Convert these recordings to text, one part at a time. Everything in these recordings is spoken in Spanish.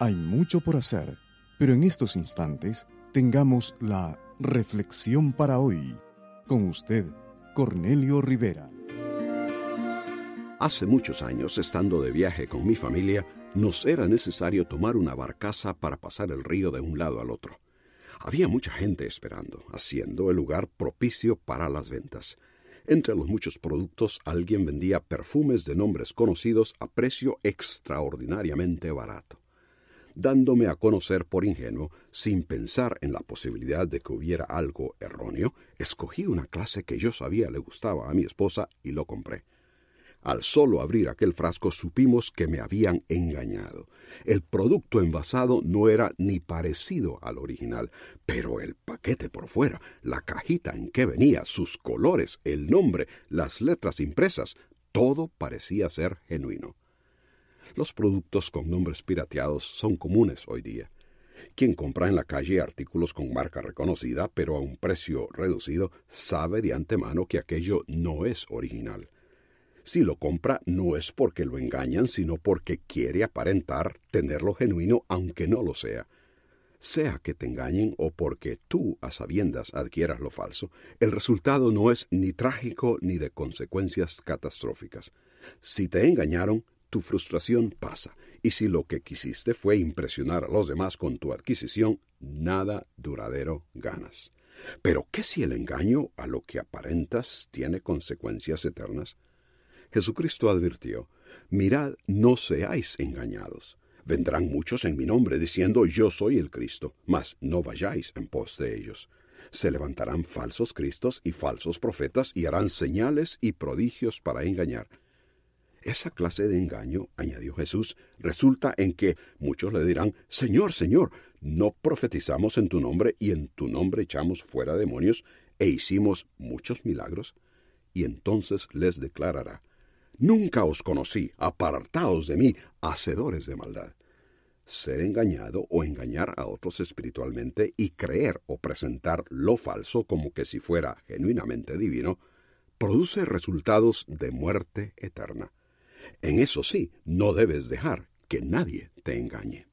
Hay mucho por hacer, pero en estos instantes tengamos la reflexión para hoy. Con usted, Cornelio Rivera. Hace muchos años, estando de viaje con mi familia, nos era necesario tomar una barcaza para pasar el río de un lado al otro. Había mucha gente esperando, haciendo el lugar propicio para las ventas. Entre los muchos productos, alguien vendía perfumes de nombres conocidos a precio extraordinariamente barato dándome a conocer por ingenuo, sin pensar en la posibilidad de que hubiera algo erróneo, escogí una clase que yo sabía le gustaba a mi esposa y lo compré. Al solo abrir aquel frasco supimos que me habían engañado. El producto envasado no era ni parecido al original, pero el paquete por fuera, la cajita en que venía, sus colores, el nombre, las letras impresas, todo parecía ser genuino. Los productos con nombres pirateados son comunes hoy día. Quien compra en la calle artículos con marca reconocida, pero a un precio reducido, sabe de antemano que aquello no es original. Si lo compra no es porque lo engañan, sino porque quiere aparentar tenerlo genuino aunque no lo sea. Sea que te engañen o porque tú a sabiendas adquieras lo falso, el resultado no es ni trágico ni de consecuencias catastróficas. Si te engañaron, tu frustración pasa, y si lo que quisiste fue impresionar a los demás con tu adquisición, nada duradero ganas. Pero ¿qué si el engaño a lo que aparentas tiene consecuencias eternas? Jesucristo advirtió, Mirad, no seáis engañados. Vendrán muchos en mi nombre diciendo yo soy el Cristo, mas no vayáis en pos de ellos. Se levantarán falsos Cristos y falsos profetas y harán señales y prodigios para engañar esa clase de engaño, añadió Jesús, resulta en que muchos le dirán, Señor, Señor, ¿no profetizamos en tu nombre y en tu nombre echamos fuera demonios e hicimos muchos milagros? Y entonces les declarará, Nunca os conocí, apartaos de mí, hacedores de maldad. Ser engañado o engañar a otros espiritualmente y creer o presentar lo falso como que si fuera genuinamente divino, produce resultados de muerte eterna. En eso sí, no debes dejar que nadie te engañe.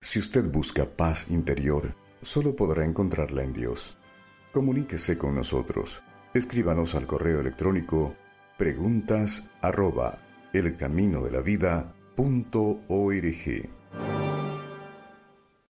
Si usted busca paz interior, solo podrá encontrarla en Dios. Comuníquese con nosotros. Escríbanos al correo electrónico preguntas arroba elcaminodelavida.org.